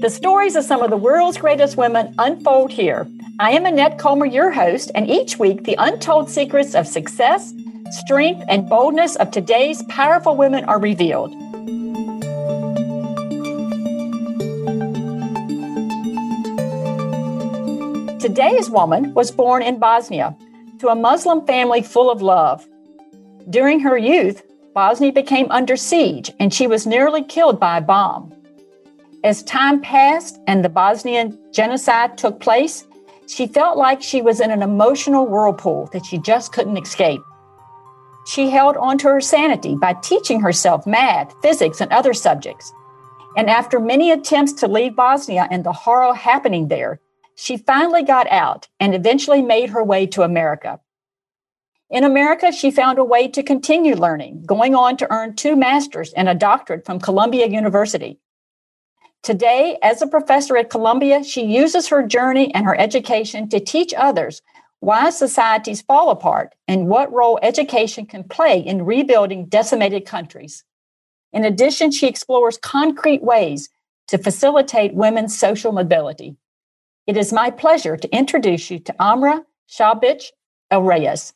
The stories of some of the world's greatest women unfold here. I am Annette Comer, your host, and each week the untold secrets of success, strength, and boldness of today's powerful women are revealed. Today's woman was born in Bosnia to a Muslim family full of love. During her youth, Bosnia became under siege and she was nearly killed by a bomb. As time passed and the Bosnian genocide took place, she felt like she was in an emotional whirlpool that she just couldn't escape. She held on to her sanity by teaching herself math, physics, and other subjects. And after many attempts to leave Bosnia and the horror happening there, she finally got out and eventually made her way to America. In America, she found a way to continue learning, going on to earn two masters and a doctorate from Columbia University. Today, as a professor at Columbia, she uses her journey and her education to teach others why societies fall apart and what role education can play in rebuilding decimated countries. In addition, she explores concrete ways to facilitate women's social mobility. It is my pleasure to introduce you to Amra Shabich El Reyes.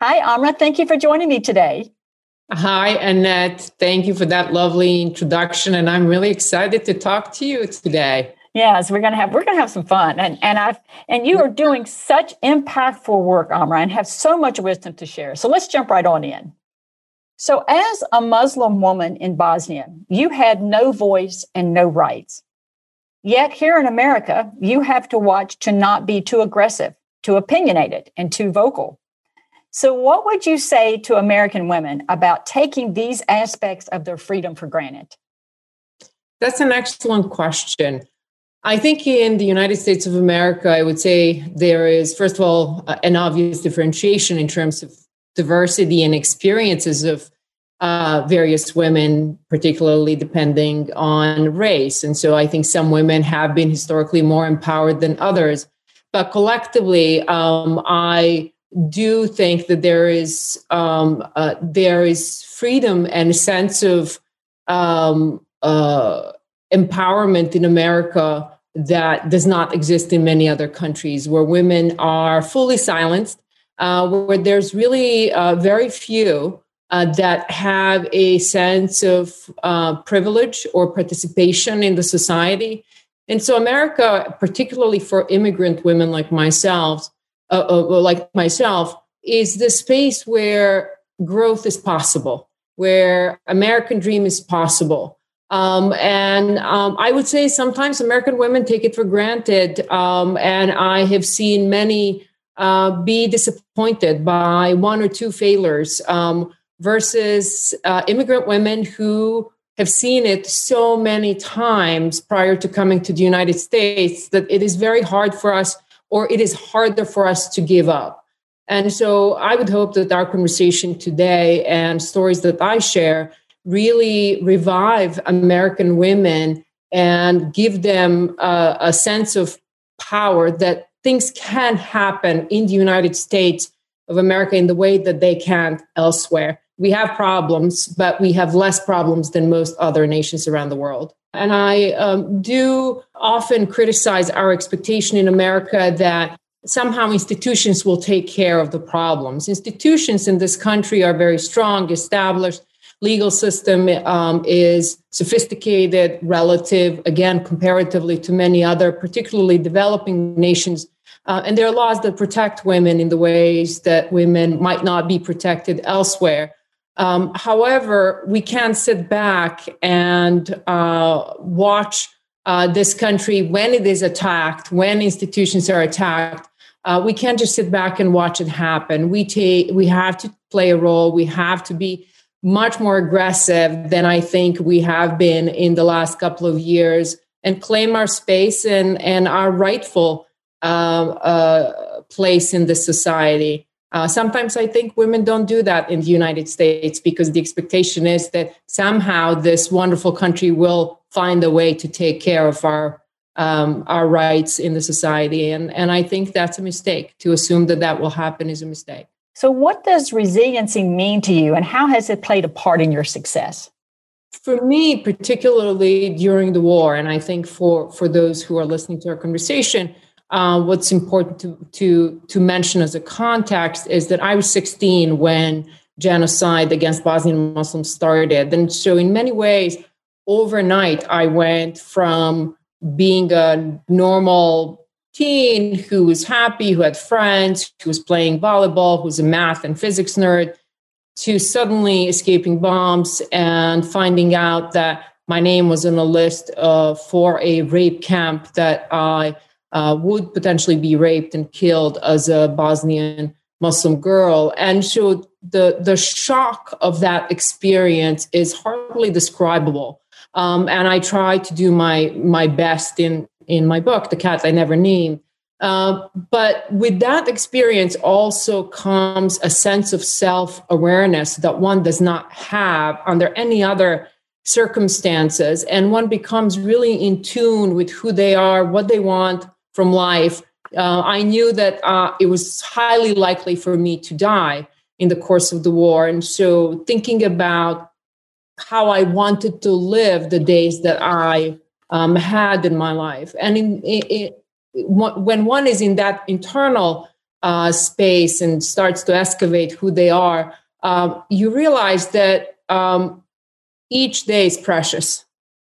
Hi, Amra. Thank you for joining me today. Hi, Annette. Thank you for that lovely introduction. And I'm really excited to talk to you today. Yes, we're gonna have we're gonna have some fun. And and I've and you are doing such impactful work, Amra, and have so much wisdom to share. So let's jump right on in. So, as a Muslim woman in Bosnia, you had no voice and no rights. Yet here in America, you have to watch to not be too aggressive, too opinionated, and too vocal. So, what would you say to American women about taking these aspects of their freedom for granted? That's an excellent question. I think in the United States of America, I would say there is, first of all, an obvious differentiation in terms of diversity and experiences of uh, various women, particularly depending on race. And so I think some women have been historically more empowered than others. But collectively, um, I do think that there is um, uh, there is freedom and a sense of um, uh, empowerment in America that does not exist in many other countries, where women are fully silenced, uh, where there's really uh, very few uh, that have a sense of uh, privilege or participation in the society. And so, America, particularly for immigrant women like myself, uh, uh, like myself, is the space where growth is possible, where American dream is possible. Um, and um, I would say sometimes American women take it for granted. Um, and I have seen many uh, be disappointed by one or two failures um, versus uh, immigrant women who have seen it so many times prior to coming to the United States that it is very hard for us or it is harder for us to give up. And so I would hope that our conversation today and stories that I share really revive American women and give them a, a sense of power that things can happen in the United States of America in the way that they can't elsewhere. We have problems, but we have less problems than most other nations around the world. And I um, do often criticize our expectation in America that somehow institutions will take care of the problems. Institutions in this country are very strong, established. Legal system um, is sophisticated, relative, again, comparatively to many other, particularly developing nations. Uh, and there are laws that protect women in the ways that women might not be protected elsewhere. Um, however, we can't sit back and uh, watch uh, this country when it is attacked, when institutions are attacked. Uh, we can't just sit back and watch it happen. We take, we have to play a role. We have to be much more aggressive than I think we have been in the last couple of years, and claim our space and and our rightful uh, uh, place in the society. Uh, sometimes I think women don't do that in the United States because the expectation is that somehow this wonderful country will find a way to take care of our um, our rights in the society, and and I think that's a mistake. To assume that that will happen is a mistake. So, what does resiliency mean to you, and how has it played a part in your success? for me, particularly during the war, and I think for for those who are listening to our conversation, uh, what's important to to to mention as a context is that I was 16 when genocide against Bosnian Muslims started, and so in many ways, overnight, I went from being a normal teen who was happy, who had friends, who was playing volleyball, who was a math and physics nerd, to suddenly escaping bombs and finding out that my name was on a list uh, for a rape camp that I uh, would potentially be raped and killed as a Bosnian Muslim girl. And so the, the shock of that experience is hardly describable. Um, and I try to do my, my best in, in my book, The Cats I Never Named, uh, but with that experience also comes a sense of self awareness that one does not have under any other circumstances. And one becomes really in tune with who they are, what they want from life. Uh, I knew that uh, it was highly likely for me to die in the course of the war. And so thinking about how I wanted to live the days that I um, had in my life. And in, in, when one is in that internal uh, space and starts to excavate who they are, um, you realize that um, each day is precious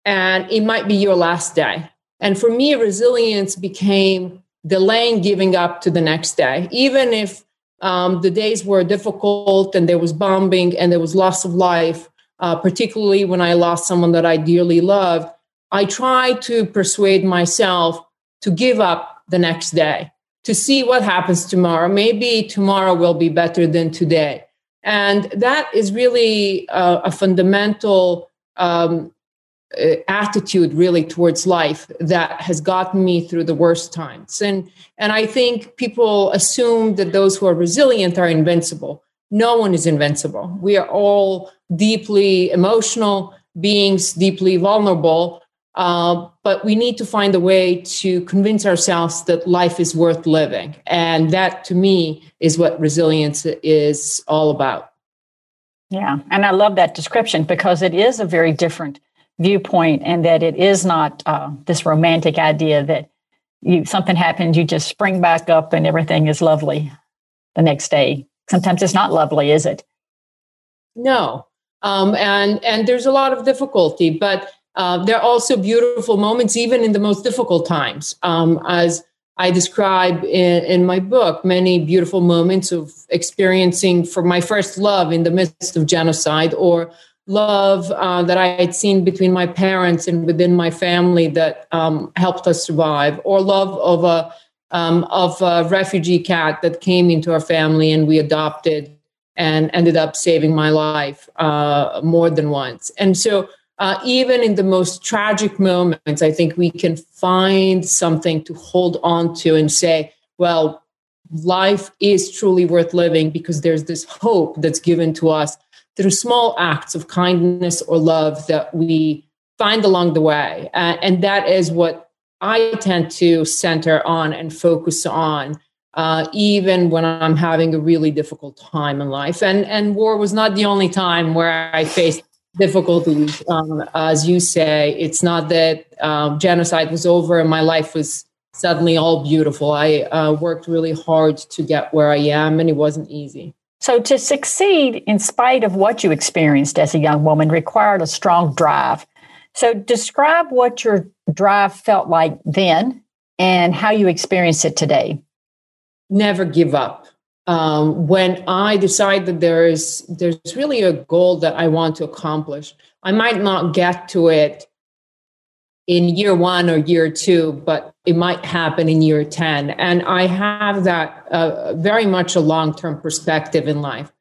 and it might be your last day. And for me, resilience became delaying giving up to the next day, even if um, the days were difficult and there was bombing and there was loss of life, uh, particularly when I lost someone that I dearly loved. I tried to persuade myself to give up the next day, to see what happens tomorrow. Maybe tomorrow will be better than today. And that is really a, a fundamental um, uh, attitude really towards life that has gotten me through the worst times and and i think people assume that those who are resilient are invincible no one is invincible we are all deeply emotional beings deeply vulnerable uh, but we need to find a way to convince ourselves that life is worth living. And that to me is what resilience is all about. Yeah. And I love that description because it is a very different viewpoint and that it is not uh, this romantic idea that you something happens, you just spring back up and everything is lovely the next day. Sometimes it's not lovely, is it? No. Um, and and there's a lot of difficulty, but uh, there are also beautiful moments, even in the most difficult times. Um, as I describe in, in, my book, many beautiful moments of experiencing for my first love in the midst of genocide, or love uh, that I had seen between my parents and within my family that um, helped us survive, or love of a um, of a refugee cat that came into our family and we adopted and ended up saving my life uh, more than once. And so uh, even in the most tragic moments, I think we can find something to hold on to and say, well, life is truly worth living because there's this hope that's given to us through small acts of kindness or love that we find along the way. Uh, and that is what I tend to center on and focus on. Uh, even when I'm having a really difficult time in life, and and war was not the only time where I faced difficulties. Um, as you say, it's not that um, genocide was over and my life was suddenly all beautiful. I uh, worked really hard to get where I am, and it wasn't easy. So, to succeed in spite of what you experienced as a young woman required a strong drive. So, describe what your drive felt like then and how you experience it today. Never give up um, when I decide that there is there's really a goal that I want to accomplish, I might not get to it in year one or year two, but it might happen in year 10. And I have that uh, very much a long term perspective in life.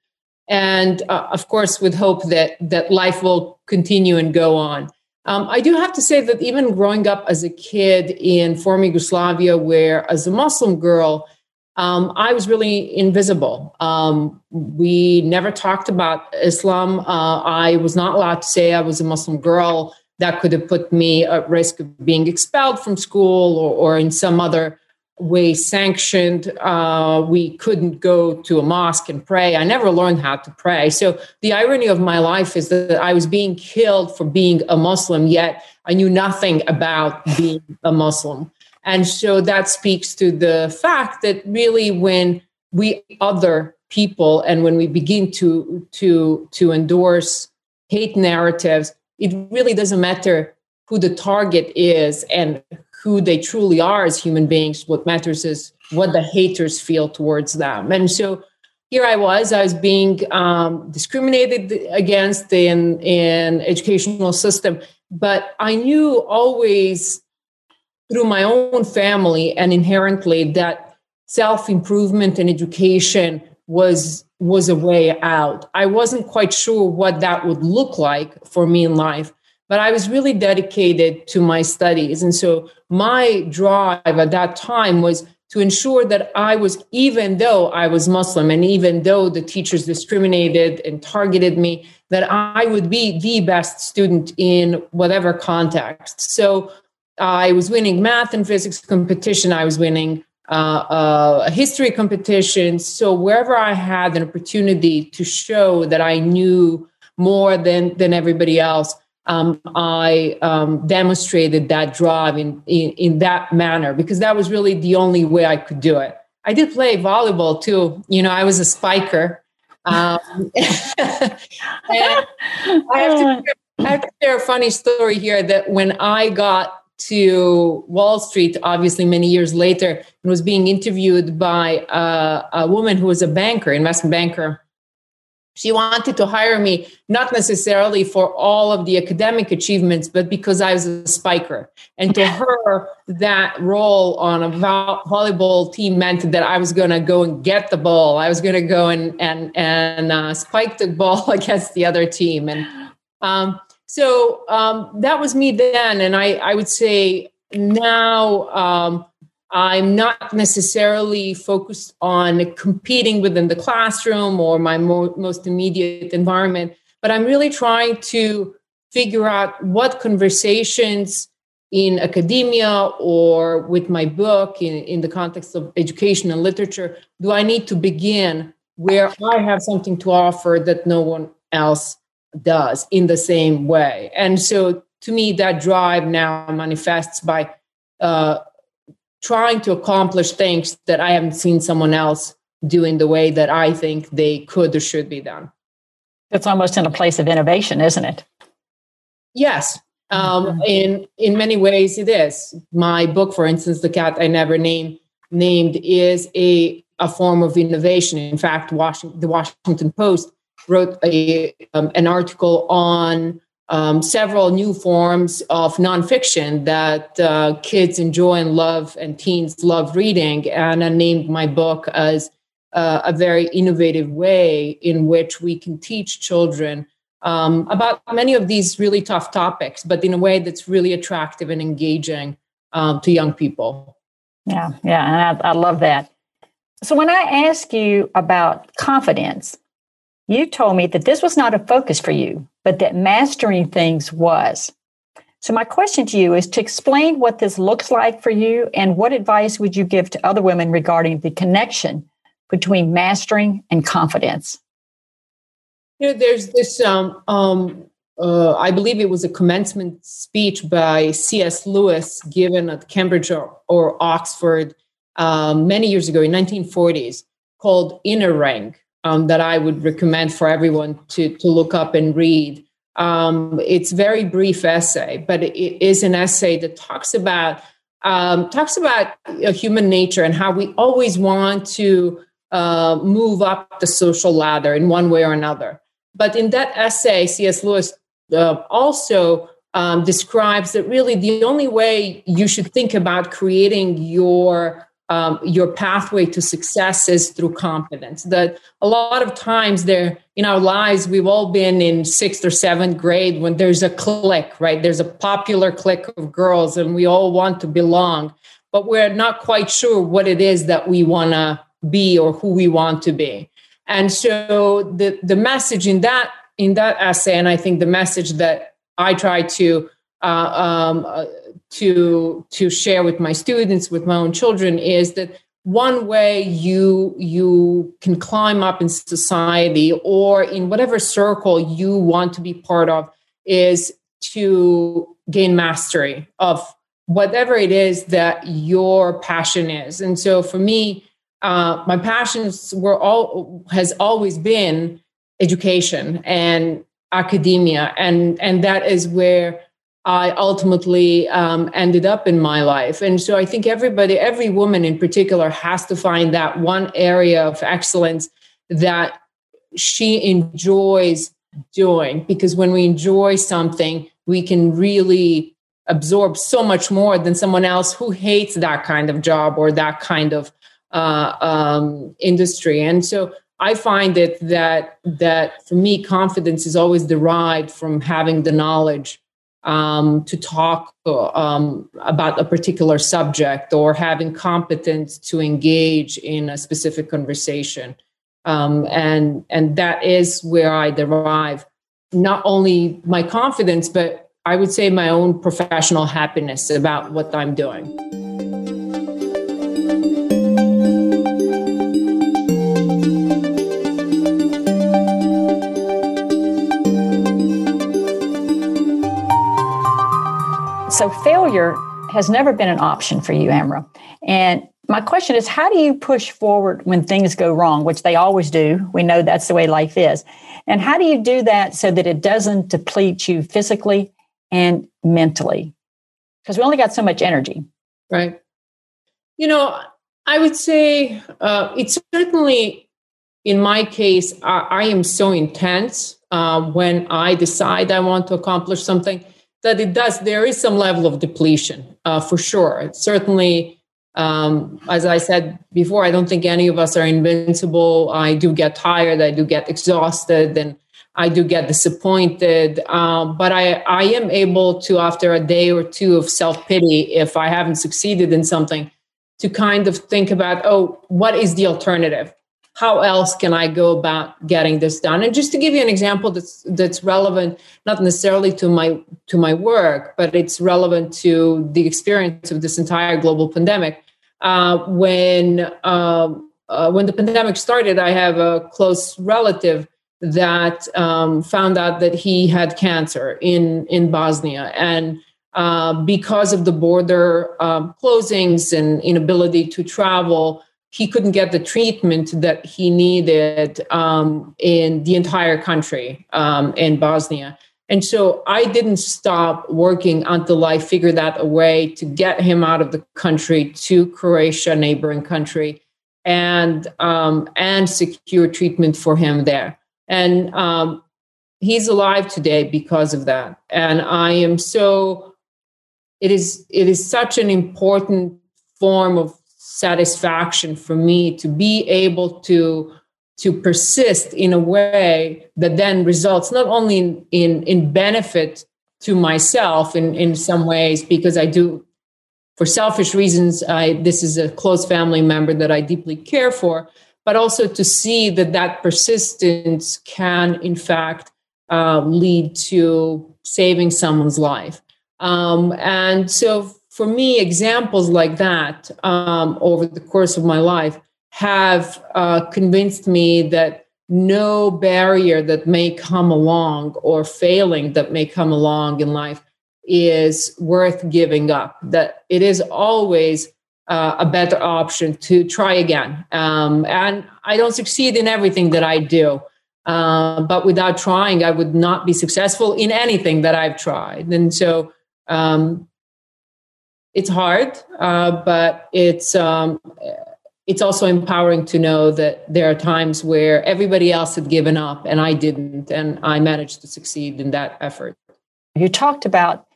And uh, of course, with hope that, that life will continue and go on. Um, I do have to say that even growing up as a kid in former Yugoslavia, where as a Muslim girl, um, I was really invisible. Um, we never talked about Islam. Uh, I was not allowed to say I was a Muslim girl. That could have put me at risk of being expelled from school or, or in some other way sanctioned. Uh, we couldn't go to a mosque and pray. I never learned how to pray. So the irony of my life is that I was being killed for being a Muslim, yet I knew nothing about being a Muslim. And so that speaks to the fact that really when we other people and when we begin to to to endorse hate narratives, it really doesn't matter who the target is and who they truly are as human beings. What matters is what the haters feel towards them. And so here I was, I was being um, discriminated against in in educational system, but I knew always through my own family and inherently that self improvement and education was was a way out. I wasn't quite sure what that would look like for me in life, but I was really dedicated to my studies. And so my drive at that time was to ensure that I was, even though I was Muslim and even though the teachers discriminated and targeted me, that I would be the best student in whatever context. So I was winning math and physics competition. I was winning uh, uh, a history competition. So wherever I had an opportunity to show that I knew more than than everybody else, um, I um, demonstrated that drive in, in in that manner because that was really the only way I could do it. I did play volleyball too. You know, I was a spiker. Um, I, have to, I have to share a funny story here that when I got to Wall Street, obviously many years later, and was being interviewed by a, a woman who was a banker, investment banker. She wanted to hire me, not necessarily for all of the academic achievements, but because I was a spiker. And to her, that role on a volleyball team meant that I was going to go and get the ball. I was going to go and and and uh, spike the ball against the other team. And um, so um, that was me then. And I, I would say now um, I'm not necessarily focused on competing within the classroom or my mo- most immediate environment, but I'm really trying to figure out what conversations in academia or with my book in, in the context of education and literature do I need to begin where I have something to offer that no one else does in the same way. And so to me, that drive now manifests by uh, trying to accomplish things that I haven't seen someone else doing the way that I think they could or should be done. It's almost in a place of innovation, isn't it? Yes. Um, mm-hmm. in in many ways, it is. My book, for instance, "The Cat I Never Named," named is a a form of innovation. In fact, Washington, the Washington Post wrote a, um, an article on um, several new forms of nonfiction that uh, kids enjoy and love and teens love reading. And I named my book as uh, a very innovative way in which we can teach children um, about many of these really tough topics, but in a way that's really attractive and engaging um, to young people. Yeah, yeah, and I, I love that. So when I ask you about confidence, you told me that this was not a focus for you, but that mastering things was. So, my question to you is to explain what this looks like for you and what advice would you give to other women regarding the connection between mastering and confidence? You know, there's this, um, um, uh, I believe it was a commencement speech by C.S. Lewis given at Cambridge or, or Oxford um, many years ago in 1940s called Inner Ring um, that I would recommend for everyone to, to look up and read. Um, it's very brief essay, but it is an essay that talks about um, talks about uh, human nature and how we always want to uh, move up the social ladder in one way or another. But in that essay, C.S. Lewis uh, also um, describes that really the only way you should think about creating your um, your pathway to success is through confidence. That a lot of times there in our lives, we've all been in sixth or seventh grade when there's a clique, right? There's a popular clique of girls and we all want to belong, but we're not quite sure what it is that we want to be or who we want to be. And so the, the message in that in that essay, and I think the message that I try to uh, um, uh, to to share with my students, with my own children, is that one way you you can climb up in society or in whatever circle you want to be part of is to gain mastery of whatever it is that your passion is. And so for me uh, my passions were all has always been education and academia. And and that is where I ultimately um, ended up in my life. And so I think everybody, every woman in particular, has to find that one area of excellence that she enjoys doing. Because when we enjoy something, we can really absorb so much more than someone else who hates that kind of job or that kind of uh, um, industry. And so I find it that that for me, confidence is always derived from having the knowledge um, to talk um, about a particular subject or having competence to engage in a specific conversation. Um, and, and that is where I derive not only my confidence, but I would say my own professional happiness about what I'm doing. Failure has never been an option for you, Amra. And my question is how do you push forward when things go wrong, which they always do? We know that's the way life is. And how do you do that so that it doesn't deplete you physically and mentally? Because we only got so much energy. Right. You know, I would say uh, it's certainly, in my case, I, I am so intense uh, when I decide I want to accomplish something that it does, there is some level of depletion uh, for sure. It's certainly, um, as I said before, I don't think any of us are invincible. I do get tired, I do get exhausted, and I do get disappointed. Uh, but I, I am able to, after a day or two of self pity, if I haven't succeeded in something, to kind of think about, oh, what is the alternative? How else can I go about getting this done? And just to give you an example that's that's relevant, not necessarily to my to my work, but it's relevant to the experience of this entire global pandemic. Uh, when um, uh, when the pandemic started, I have a close relative that um, found out that he had cancer in in Bosnia, and uh, because of the border um, closings and inability to travel, he couldn't get the treatment that he needed um, in the entire country um, in Bosnia. And so I didn't stop working until I figured out a way to get him out of the country to Croatia, neighboring country, and um, and secure treatment for him there. And um, he's alive today because of that. And I am so. It is it is such an important form of satisfaction for me to be able to to persist in a way that then results not only in in, in benefit to myself in in some ways because I do for selfish reasons I this is a close family member that I deeply care for but also to see that that persistence can in fact uh, lead to saving someone's life. Um, and so for me, examples like that um, over the course of my life have uh, convinced me that no barrier that may come along or failing that may come along in life is worth giving up. That it is always uh, a better option to try again. Um, and I don't succeed in everything that I do. Uh, but without trying, I would not be successful in anything that I've tried. And so um, it's hard, uh, but it's um, it's also empowering to know that there are times where everybody else had given up and I didn't, and I managed to succeed in that effort. You talked about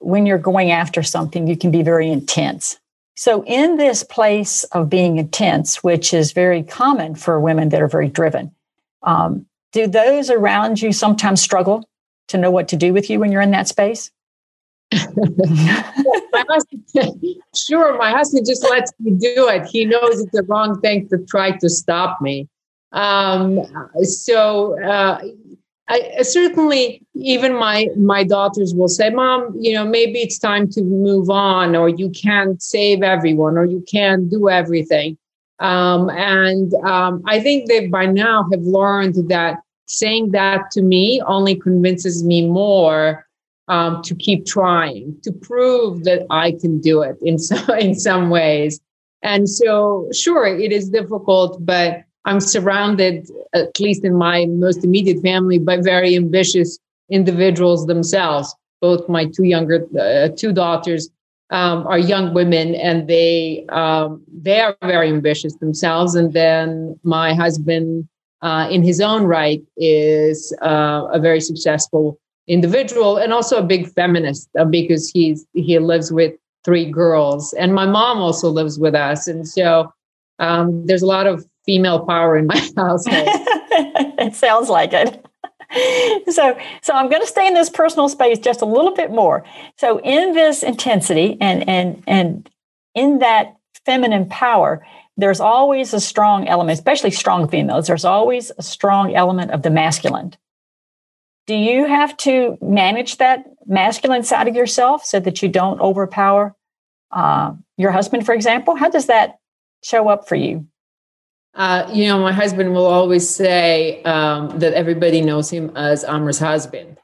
when you're going after something, you can be very intense. So, in this place of being intense, which is very common for women that are very driven, um, do those around you sometimes struggle to know what to do with you when you're in that space? my husband, sure, my husband just lets me do it. He knows it's the wrong thing to try to stop me. Um, so uh, I, certainly even my my daughters will say mom you know maybe it's time to move on or you can't save everyone or you can't do everything um, and um, i think they by now have learned that saying that to me only convinces me more um, to keep trying to prove that i can do it in some in some ways and so sure it is difficult but I'm surrounded, at least in my most immediate family, by very ambitious individuals themselves. Both my two younger, uh, two daughters um, are young women, and they um, they are very ambitious themselves. And then my husband, uh, in his own right, is uh, a very successful individual and also a big feminist uh, because he's he lives with three girls, and my mom also lives with us, and so um, there's a lot of female power in my household. it sounds like it. so so i'm going to stay in this personal space just a little bit more so in this intensity and and and in that feminine power there's always a strong element especially strong females there's always a strong element of the masculine do you have to manage that masculine side of yourself so that you don't overpower uh, your husband for example how does that show up for you uh, you know, my husband will always say um, that everybody knows him as Amra's husband.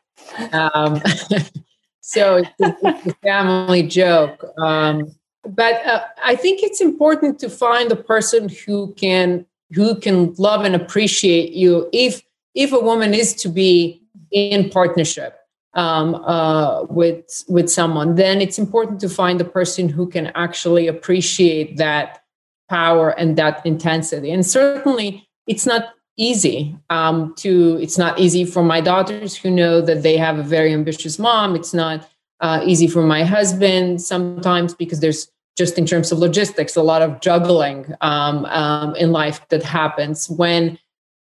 Um, so it's, it's, a family joke. Um, but uh, I think it's important to find a person who can who can love and appreciate you. If if a woman is to be in partnership um, uh, with with someone, then it's important to find a person who can actually appreciate that power and that intensity. And certainly, it's not easy um, to. It's not easy for my daughters who know that they have a very ambitious mom. It's not uh, easy for my husband sometimes because there's just in terms of logistics a lot of juggling um, um, in life that happens when.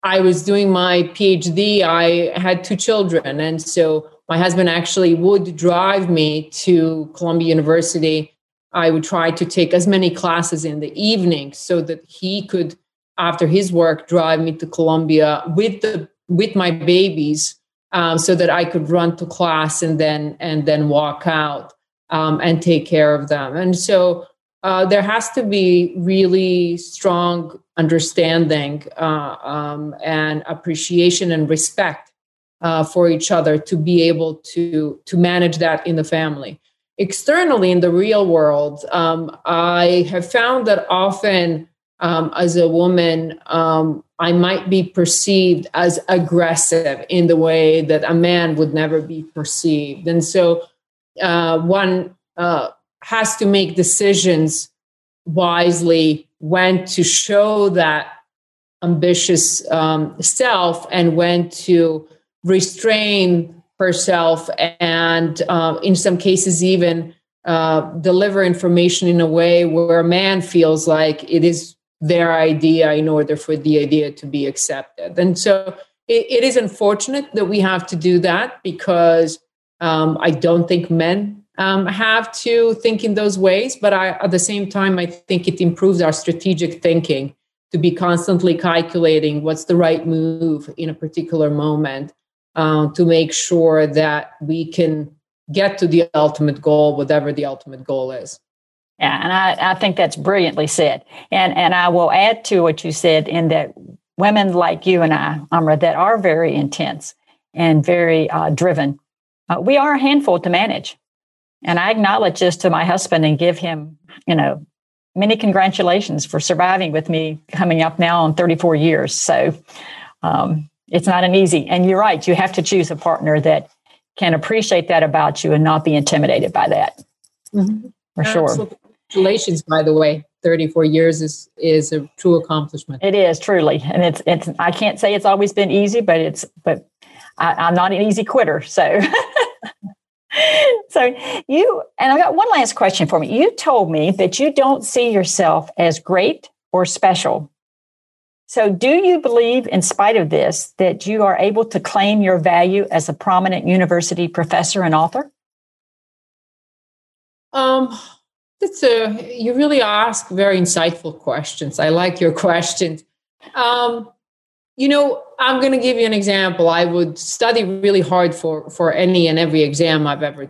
I was doing my PhD, I had two children. And so my husband actually would drive me to Columbia University I would try to take as many classes in the evening so that he could, after his work, drive me to Columbia with the with my babies, um, so that I could run to class and then and then walk out um, and take care of them. And so uh, there has to be really strong understanding uh, um, and appreciation and respect uh, for each other to be able to to manage that in the family externally in the real world, um, I have found that often um, as a woman, um, I might be perceived as aggressive in the way that a man would never be perceived. And so uh, one uh, has to make decisions wisely when to show that ambitious um, self and when to restrain herself and uh, in some cases even uh, deliver information in a way where a man feels like it is their idea in order for the idea to be accepted. And so it, it is unfortunate that we have to do that because um, i don't think men um, have to think in those ways but I, at the same time i think it improves our strategic thinking to be constantly calculating what's the right move in a particular moment uh, to make sure that we can get to the ultimate goal, whatever the ultimate goal is. Yeah, and I, I think that's brilliantly said. And and I will add to what you said in that women like you and I, Amra, that are very intense and very uh, driven, uh, we are a handful to manage. And I acknowledge this to my husband and give him, you know, many congratulations for surviving with me coming up now on 34 years. So um, it's not an easy. And you're right. You have to choose a partner that can appreciate that about you and not be intimidated by that. Mm-hmm. For sure. Congratulations, by the way. 34 years is is a true accomplishment. It is truly, and it's it's. I can't say it's always been easy, but it's but I, I'm not an easy quitter. So. so you and I got one last question for me. You told me that you don't see yourself as great or special, so, do you believe, in spite of this, that you are able to claim your value as a prominent university professor and author? Um, that's a you really ask very insightful questions. I like your questions. Um, you know, I'm going to give you an example. I would study really hard for for any and every exam I've ever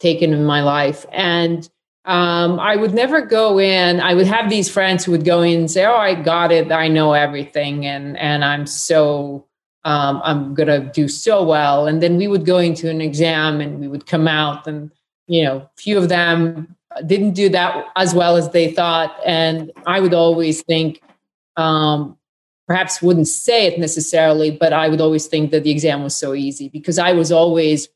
taken in my life, and um, I would never go in. I would have these friends who would go in and say, "Oh, I got it. I know everything, and and I'm so um, I'm gonna do so well." And then we would go into an exam, and we would come out, and you know, few of them didn't do that as well as they thought, and I would always think. Um, perhaps wouldn't say it necessarily, but I would always think that the exam was so easy because I was always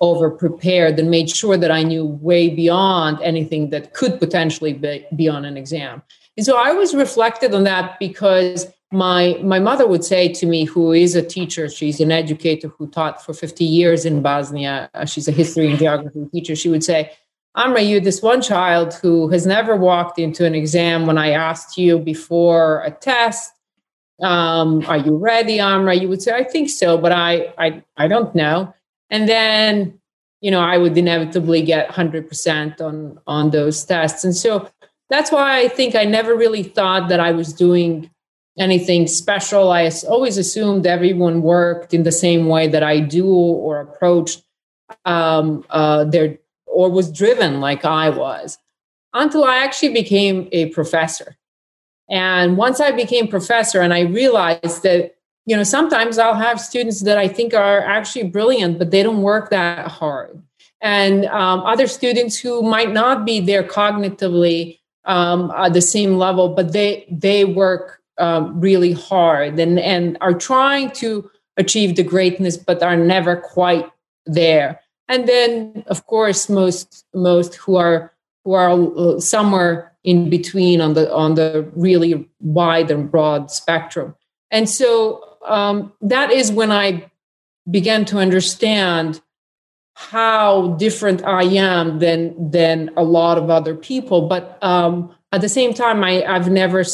over prepared and made sure that I knew way beyond anything that could potentially be, be on an exam. And so I was reflected on that because my my mother would say to me, who is a teacher, she's an educator who taught for 50 years in Bosnia. Uh, she's a history and geography teacher. She would say, Amra, you this one child who has never walked into an exam when I asked you before a test um, are you ready, Amra? You would say, I think so, but I, I, I don't know. And then, you know, I would inevitably get 100% on, on those tests. And so that's why I think I never really thought that I was doing anything special. I always assumed everyone worked in the same way that I do or approached um, uh, their, or was driven like I was until I actually became a professor. And once I became professor and I realized that, you know, sometimes I'll have students that I think are actually brilliant, but they don't work that hard. And um, other students who might not be there cognitively um, at the same level, but they they work um, really hard and and are trying to achieve the greatness, but are never quite there. And then, of course, most most who are who are uh, somewhere in between on the on the really wide and broad spectrum. And so um, that is when i began to understand how different i am than than a lot of other people. But um, at the same time i i've never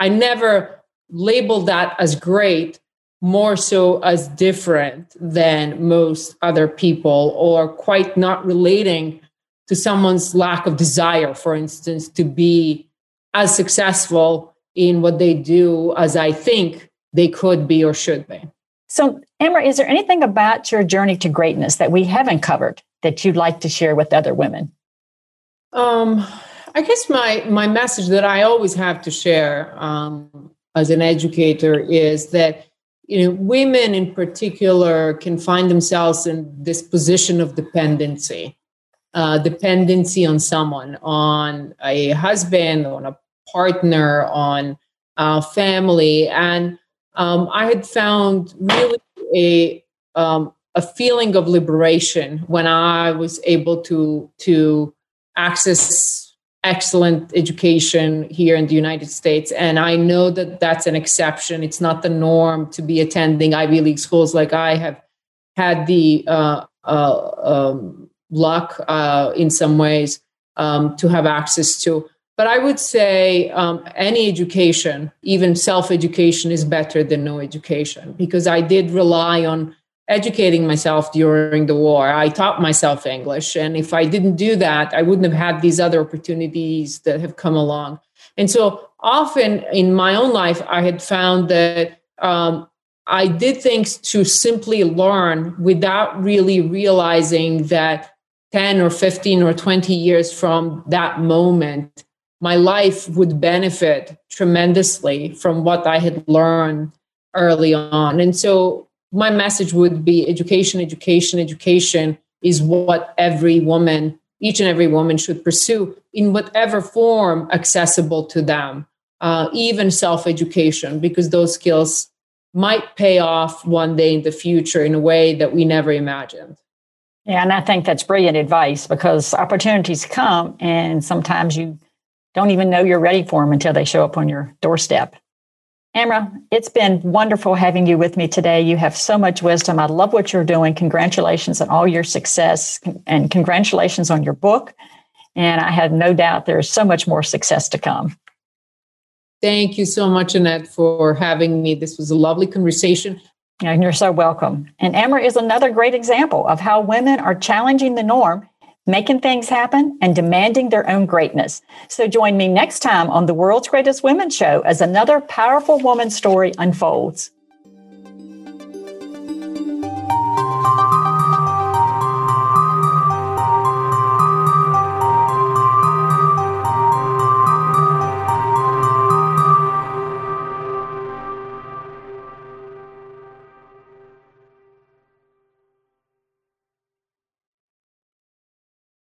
i never labeled that as great more so as different than most other people or quite not relating to someone's lack of desire, for instance, to be as successful in what they do as I think they could be or should be. So, Amra, is there anything about your journey to greatness that we haven't covered that you'd like to share with other women? Um, I guess my my message that I always have to share um, as an educator is that you know women in particular can find themselves in this position of dependency uh, dependency on someone, on a husband, on a partner, on a family. And um, I had found really a um, a feeling of liberation when I was able to to access excellent education here in the United States. And I know that that's an exception. It's not the norm to be attending Ivy League schools like I have had the uh, uh, um, luck uh, in some ways um, to have access to. But I would say um, any education, even self education, is better than no education because I did rely on educating myself during the war. I taught myself English. And if I didn't do that, I wouldn't have had these other opportunities that have come along. And so often in my own life, I had found that um, I did things to simply learn without really realizing that 10 or 15 or 20 years from that moment, my life would benefit tremendously from what I had learned early on. And so my message would be education, education, education is what every woman, each and every woman should pursue in whatever form accessible to them, uh, even self education, because those skills might pay off one day in the future in a way that we never imagined. Yeah, and I think that's brilliant advice because opportunities come and sometimes you don't even know you're ready for them until they show up on your doorstep. Amra, it's been wonderful having you with me today. You have so much wisdom. I love what you're doing. Congratulations on all your success and congratulations on your book. And I have no doubt there's so much more success to come. Thank you so much, Annette, for having me. This was a lovely conversation. And you're so welcome. And Amra is another great example of how women are challenging the norm making things happen, and demanding their own greatness. So join me next time on the World's Greatest Women Show as another powerful woman story unfolds.